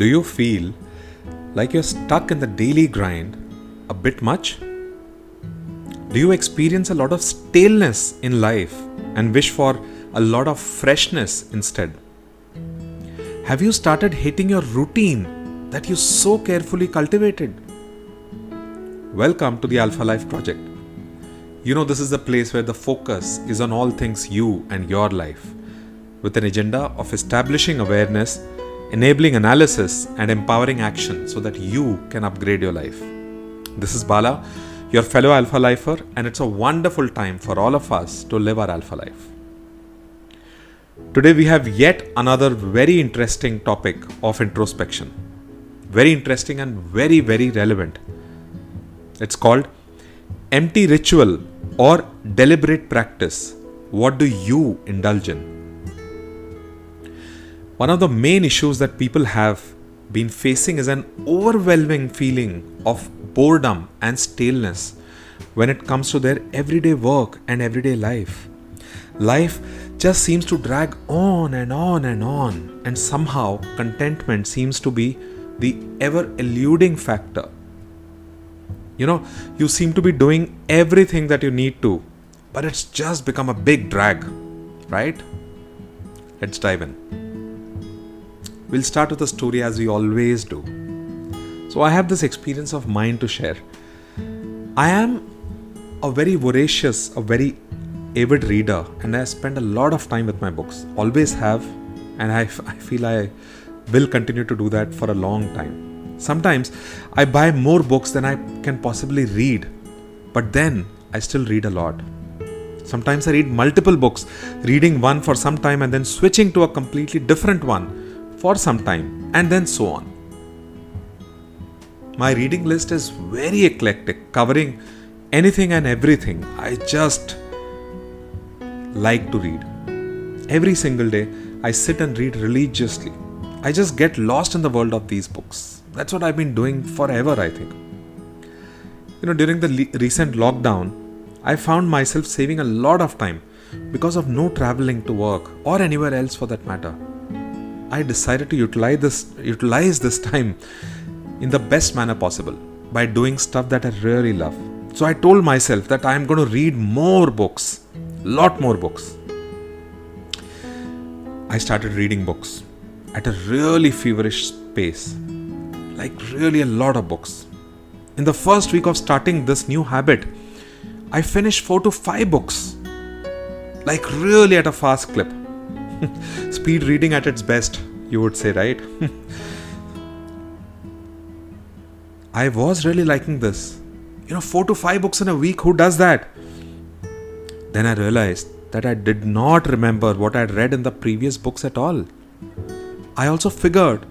Do you feel like you're stuck in the daily grind a bit much? Do you experience a lot of staleness in life and wish for a lot of freshness instead? Have you started hating your routine that you so carefully cultivated? Welcome to the Alpha Life Project. You know, this is the place where the focus is on all things you and your life, with an agenda of establishing awareness enabling analysis and empowering action so that you can upgrade your life. This is Bala, your fellow Alpha Lifer, and it's a wonderful time for all of us to live our Alpha Life. Today, we have yet another very interesting topic of introspection. Very interesting and very, very relevant. It's called empty ritual or deliberate practice. What do you indulge in? One of the main issues that people have been facing is an overwhelming feeling of boredom and staleness when it comes to their everyday work and everyday life. Life just seems to drag on and on and on, and somehow contentment seems to be the ever eluding factor. You know, you seem to be doing everything that you need to, but it's just become a big drag, right? Let's dive in. We'll start with a story as we always do. So, I have this experience of mine to share. I am a very voracious, a very avid reader, and I spend a lot of time with my books. Always have, and I, I feel I will continue to do that for a long time. Sometimes I buy more books than I can possibly read, but then I still read a lot. Sometimes I read multiple books, reading one for some time and then switching to a completely different one for some time, and then so on. My reading list is very eclectic, covering anything and everything. I just like to read. Every single day, I sit and read religiously. I just get lost in the world of these books. That's what I've been doing forever, I think. You know, during the le- recent lockdown, I found myself saving a lot of time because of no traveling to work or anywhere else for that matter. I decided to utilize this utilize this time in the best manner possible by doing stuff that I really love. So I told myself that I am going to read more books, lot more books. I started reading books at a really feverish pace, like really a lot of books. In the first week of starting this new habit, I finished 4 to 5 books, like really at a fast clip. Speed reading at its best, you would say, right? I was really liking this. You know, four to five books in a week, who does that? Then I realized that I did not remember what I had read in the previous books at all. I also figured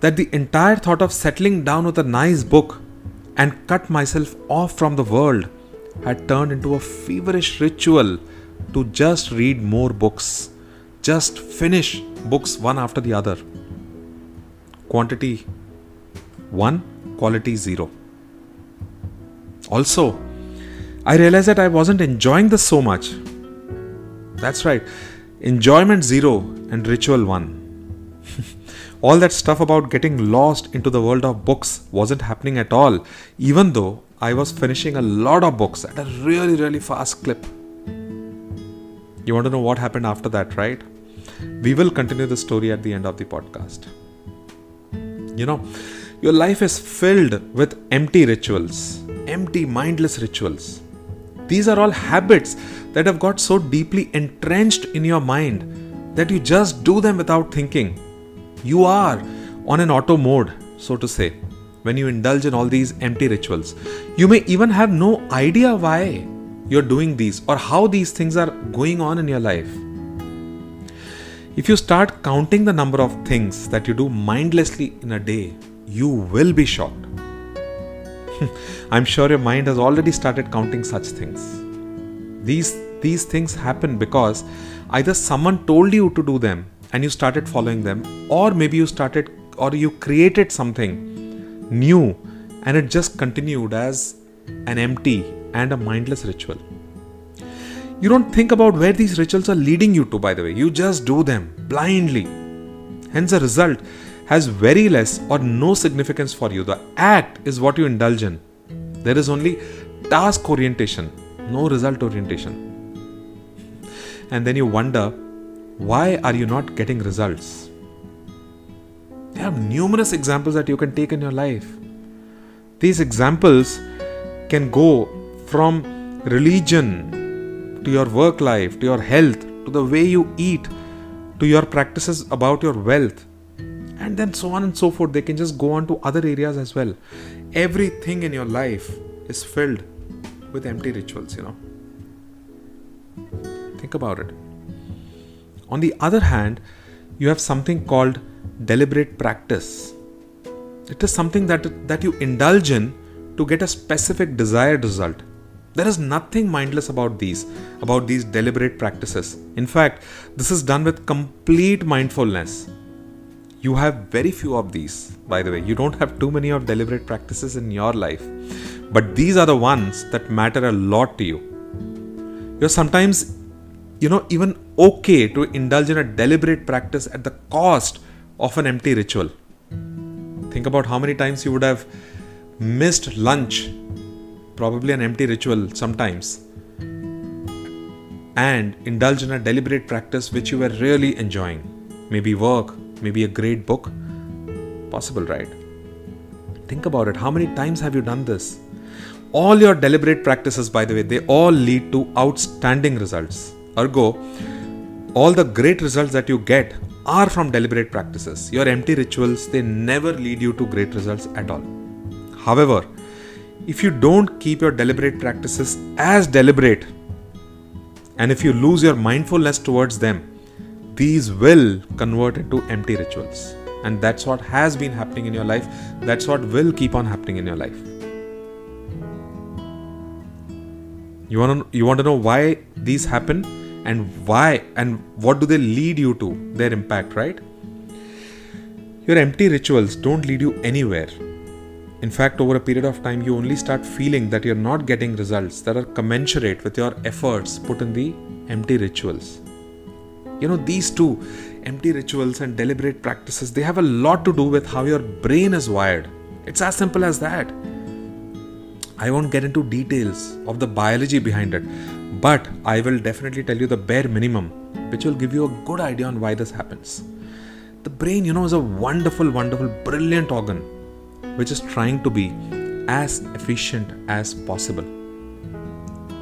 that the entire thought of settling down with a nice book and cut myself off from the world had turned into a feverish ritual to just read more books just finish books one after the other. Quantity 1, quality 0. Also, I realized that I wasn't enjoying this so much. That's right, enjoyment 0 and ritual 1. all that stuff about getting lost into the world of books wasn't happening at all, even though I was finishing a lot of books at a really, really fast clip. You want to know what happened after that, right? We will continue the story at the end of the podcast. You know, your life is filled with empty rituals, empty, mindless rituals. These are all habits that have got so deeply entrenched in your mind that you just do them without thinking. You are on an auto mode, so to say, when you indulge in all these empty rituals. You may even have no idea why you're doing these or how these things are going on in your life. If you start counting the number of things that you do mindlessly in a day, you will be shocked. I'm sure your mind has already started counting such things. These, these things happen because either someone told you to do them and you started following them, or maybe you started or you created something new and it just continued as an empty and a mindless ritual. You don't think about where these rituals are leading you to, by the way. You just do them blindly. Hence, the result has very less or no significance for you. The act is what you indulge in. There is only task orientation, no result orientation. And then you wonder, why are you not getting results? There are numerous examples that you can take in your life. These examples can go from religion to your work life, to your health, to the way you eat, to your practices about your wealth, and then so on and so forth. They can just go on to other areas as well. Everything in your life is filled with empty rituals, you know. Think about it. On the other hand, you have something called deliberate practice. It is something that, that you indulge in to get a specific desired result. There is nothing mindless about these, about these deliberate practices. In fact, this is done with complete mindfulness. You have very few of these, by the way. You don't have too many of deliberate practices in your life. But these are the ones that matter a lot to you. You're sometimes, you know, even okay to indulge in a deliberate practice at the cost of an empty ritual. Think about how many times you would have missed lunch probably an empty ritual sometimes, and indulge in a deliberate practice which you were really enjoying. Maybe work, maybe a great book. Possible, right? Think about it. How many times have you done this? All your deliberate practices, by the way, they all lead to outstanding results. Ergo, all the great results that you get are from deliberate practices. Your empty rituals, they never lead you to great results at all. However, if you don't keep your deliberate practices as deliberate, and if you lose your mindfulness towards them, these will convert into empty rituals. And that's what has been happening in your life. That's what will keep on happening in your life. You want to, you want to know why these happen and why and what do they lead you to, their impact, right? Your empty rituals don't lead you anywhere in fact, over a period of time, you only start feeling that you're not getting results that are commensurate with your efforts put in the empty rituals. You know, these two, empty rituals and deliberate practices, they have a lot to do with how your brain is wired. It's as simple as that. I won't get into details of the biology behind it, but I will definitely tell you the bare minimum, which will give you a good idea on why this happens. The brain, you know, is a wonderful, wonderful, brilliant organ which is trying to be as efficient as possible.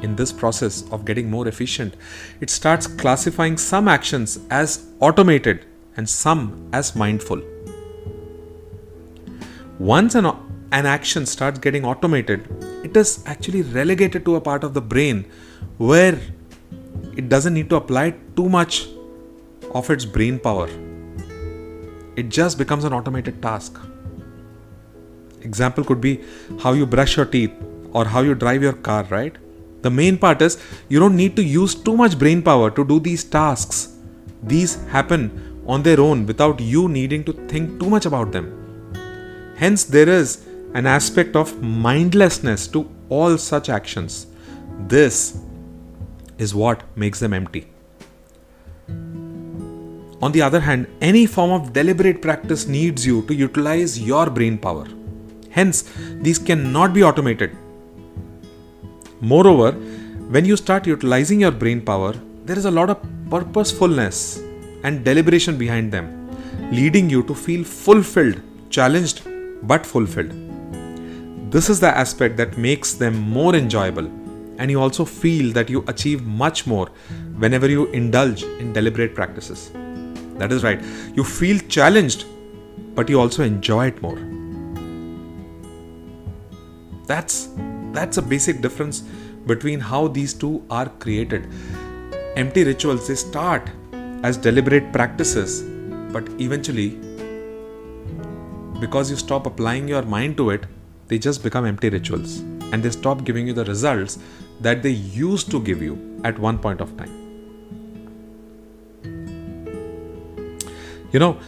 In this process of getting more efficient, it starts classifying some actions as automated and some as mindful. Once an, an action starts getting automated, it is actually relegated to a part of the brain where it doesn't need to apply too much of its brain power. It just becomes an automated task. Example could be how you brush your teeth or how you drive your car, right? The main part is you don't need to use too much brain power to do these tasks. These happen on their own without you needing to think too much about them. Hence, there is an aspect of mindlessness to all such actions. This is what makes them empty. On the other hand, any form of deliberate practice needs you to utilize your brain power. Hence, these cannot be automated. Moreover, when you start utilizing your brain power, there is a lot of purposefulness and deliberation behind them, leading you to feel fulfilled, challenged, but fulfilled. This is the aspect that makes them more enjoyable, and you also feel that you achieve much more whenever you indulge in deliberate practices. That is right, you feel challenged, but you also enjoy it more. That's that's a basic difference between how these two are created. Empty rituals they start as deliberate practices, but eventually because you stop applying your mind to it, they just become empty rituals and they stop giving you the results that they used to give you at one point of time. You know,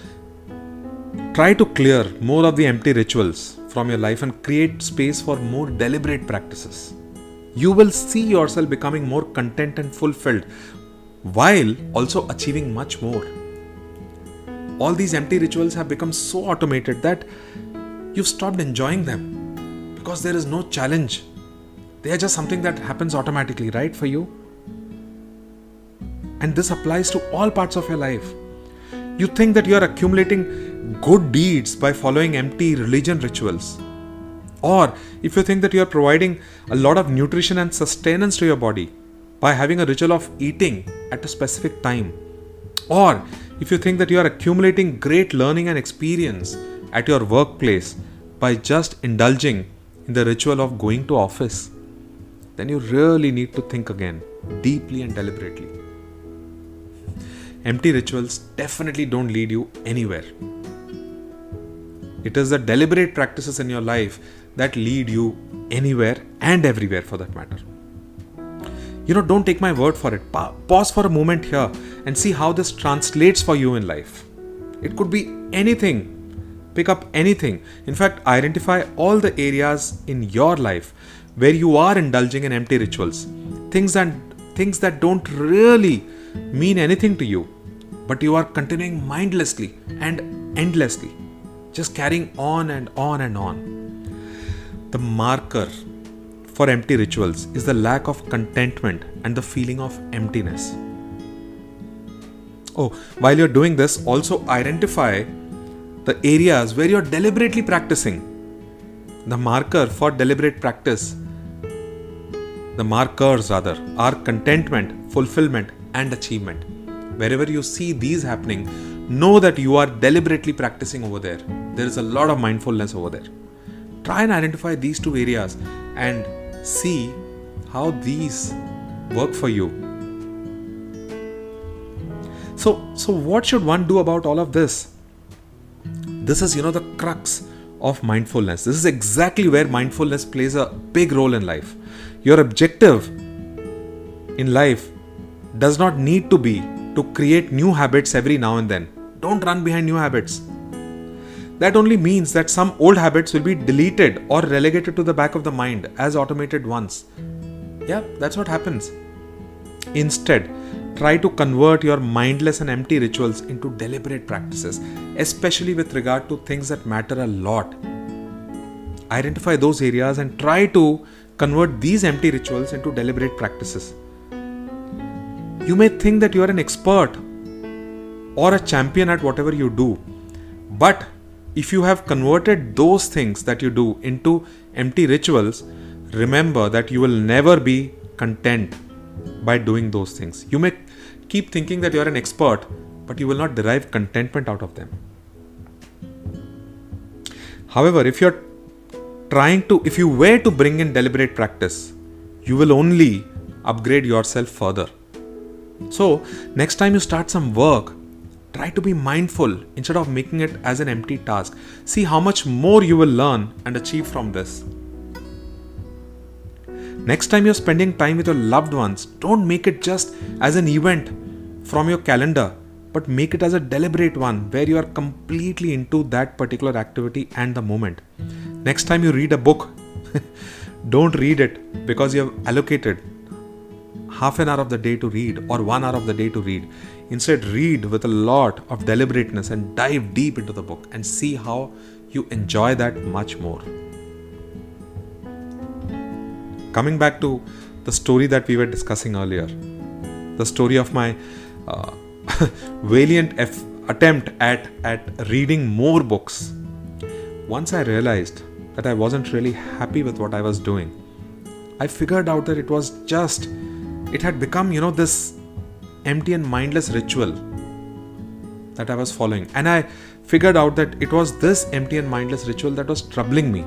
try to clear more of the empty rituals from your life and create space for more deliberate practices. You will see yourself becoming more content and fulfilled while also achieving much more. all these empty rituals have become so automated that you've stopped enjoying them because there is no challenge. They are just something that happens automatically, right, for you? And this applies to all parts of your life. You think that you are accumulating good deeds by following empty religion rituals. Or if you think that you are providing a lot of nutrition and sustenance to your body by having a ritual of eating at a specific time. Or if you think that you are accumulating great learning and experience at your workplace by just indulging in the ritual of going to office, then you really need to think again, deeply and deliberately. Empty rituals definitely don't lead you anywhere. It is the deliberate practices in your life that lead you anywhere and everywhere for that matter. You know, don't take my word for it. Pa- pause for a moment here and see how this translates for you in life. It could be anything. Pick up anything. In fact, identify all the areas in your life where you are indulging in empty rituals. Things that things that don't really mean anything to you, but you are continuing mindlessly and endlessly, just carrying on and on and on. The marker for empty rituals is the lack of contentment and the feeling of emptiness. Oh, while you're doing this, also identify the areas where you're deliberately practicing. The marker for deliberate practice, the markers rather, are contentment, fulfillment, and achievement. Wherever you see these happening, know that you are deliberately practicing over there. There is a lot of mindfulness over there. Try and identify these two areas and see how these work for you. So, so what should one do about all of this? This is, you know, the crux of mindfulness. This is exactly where mindfulness plays a big role in life. Your objective in life does not need to be to create new habits every now and then. Don't run behind new habits. That only means that some old habits will be deleted or relegated to the back of the mind as automated ones. Yeah, that's what happens. Instead, try to convert your mindless and empty rituals into deliberate practices, especially with regard to things that matter a lot. Identify those areas and try to convert these empty rituals into deliberate practices. You may think that you are an expert or a champion at whatever you do, but if you have converted those things that you do into empty rituals, remember that you will never be content by doing those things. You may keep thinking that you are an expert, but you will not derive contentment out of them. However, if you're trying to, if you were to bring in deliberate practice, you will only upgrade yourself further. So, next time you start some work, Try to be mindful instead of making it as an empty task. See how much more you will learn and achieve from this. Next time you're spending time with your loved ones, don't make it just as an event from your calendar, but make it as a deliberate one where you are completely into that particular activity and the moment. Next time you read a book, don't read it because you have allocated half an hour of the day to read or one hour of the day to read. Instead, read with a lot of deliberateness and dive deep into the book and see how you enjoy that much more. Coming back to the story that we were discussing earlier, the story of my uh, valiant eff- attempt at, at reading more books. Once I realized that I wasn't really happy with what I was doing, I figured out that it was just, it had become, you know, this empty and mindless ritual that I was following. And I figured out that it was this empty and mindless ritual that was troubling me.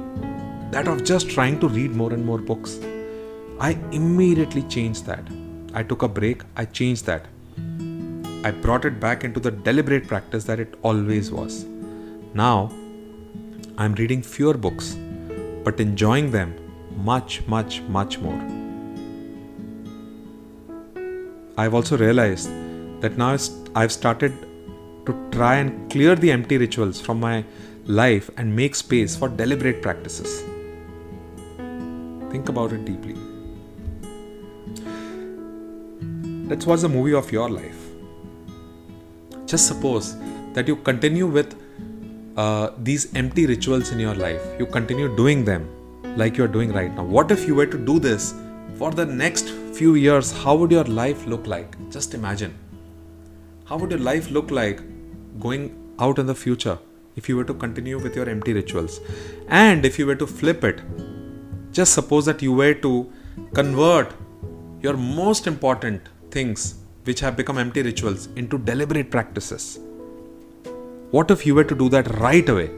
That of just trying to read more and more books. I immediately changed that. I took a break, I changed that. I brought it back into the deliberate practice that it always was. Now, I'm reading fewer books, but enjoying them much, much, much more. I've also realized that now I've started to try and clear the empty rituals from my life and make space for deliberate practices. Think about it deeply. Let's watch the movie of your life. Just suppose that you continue with uh, these empty rituals in your life. You continue doing them like you're doing right now. What if you were to do this for the next few years? How would your life look like? Just imagine. How would your life look like going out in the future if you were to continue with your empty rituals? And if you were to flip it, just suppose that you were to convert your most important things which have become empty rituals into deliberate practices. What if you were to do that right away?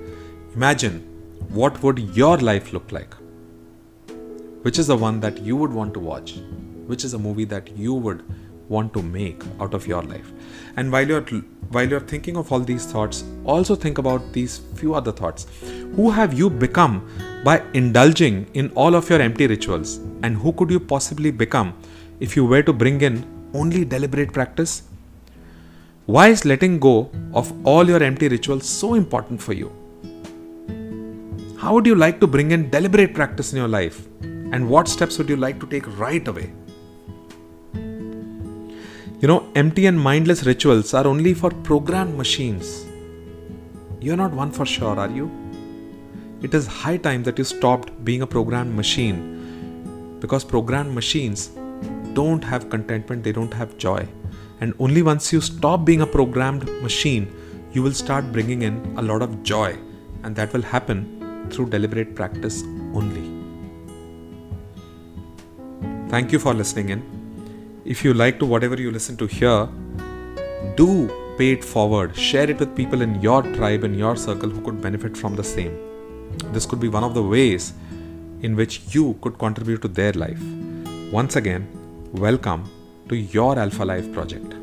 Imagine what would your life look like? Which is the one that you would want to watch? Which is a movie that you would want to make out of your life? And while you're while you're thinking of all these thoughts, also think about these few other thoughts. Who have you become by indulging in all of your empty rituals? And who could you possibly become if you were to bring in only deliberate practice? Why is letting go of all your empty rituals so important for you? How would you like to bring in deliberate practice in your life? And what steps would you like to take right away? You know, empty and mindless rituals are only for programmed machines. You're not one for sure, are you? It is high time that you stopped being a programmed machine because programmed machines don't have contentment, they don't have joy. And only once you stop being a programmed machine, you will start bringing in a lot of joy. And that will happen through deliberate practice only. Thank you for listening in. If you like to whatever you listen to here, do pay it forward. Share it with people in your tribe, in your circle who could benefit from the same. This could be one of the ways in which you could contribute to their life. Once again, welcome to your Alpha Life project.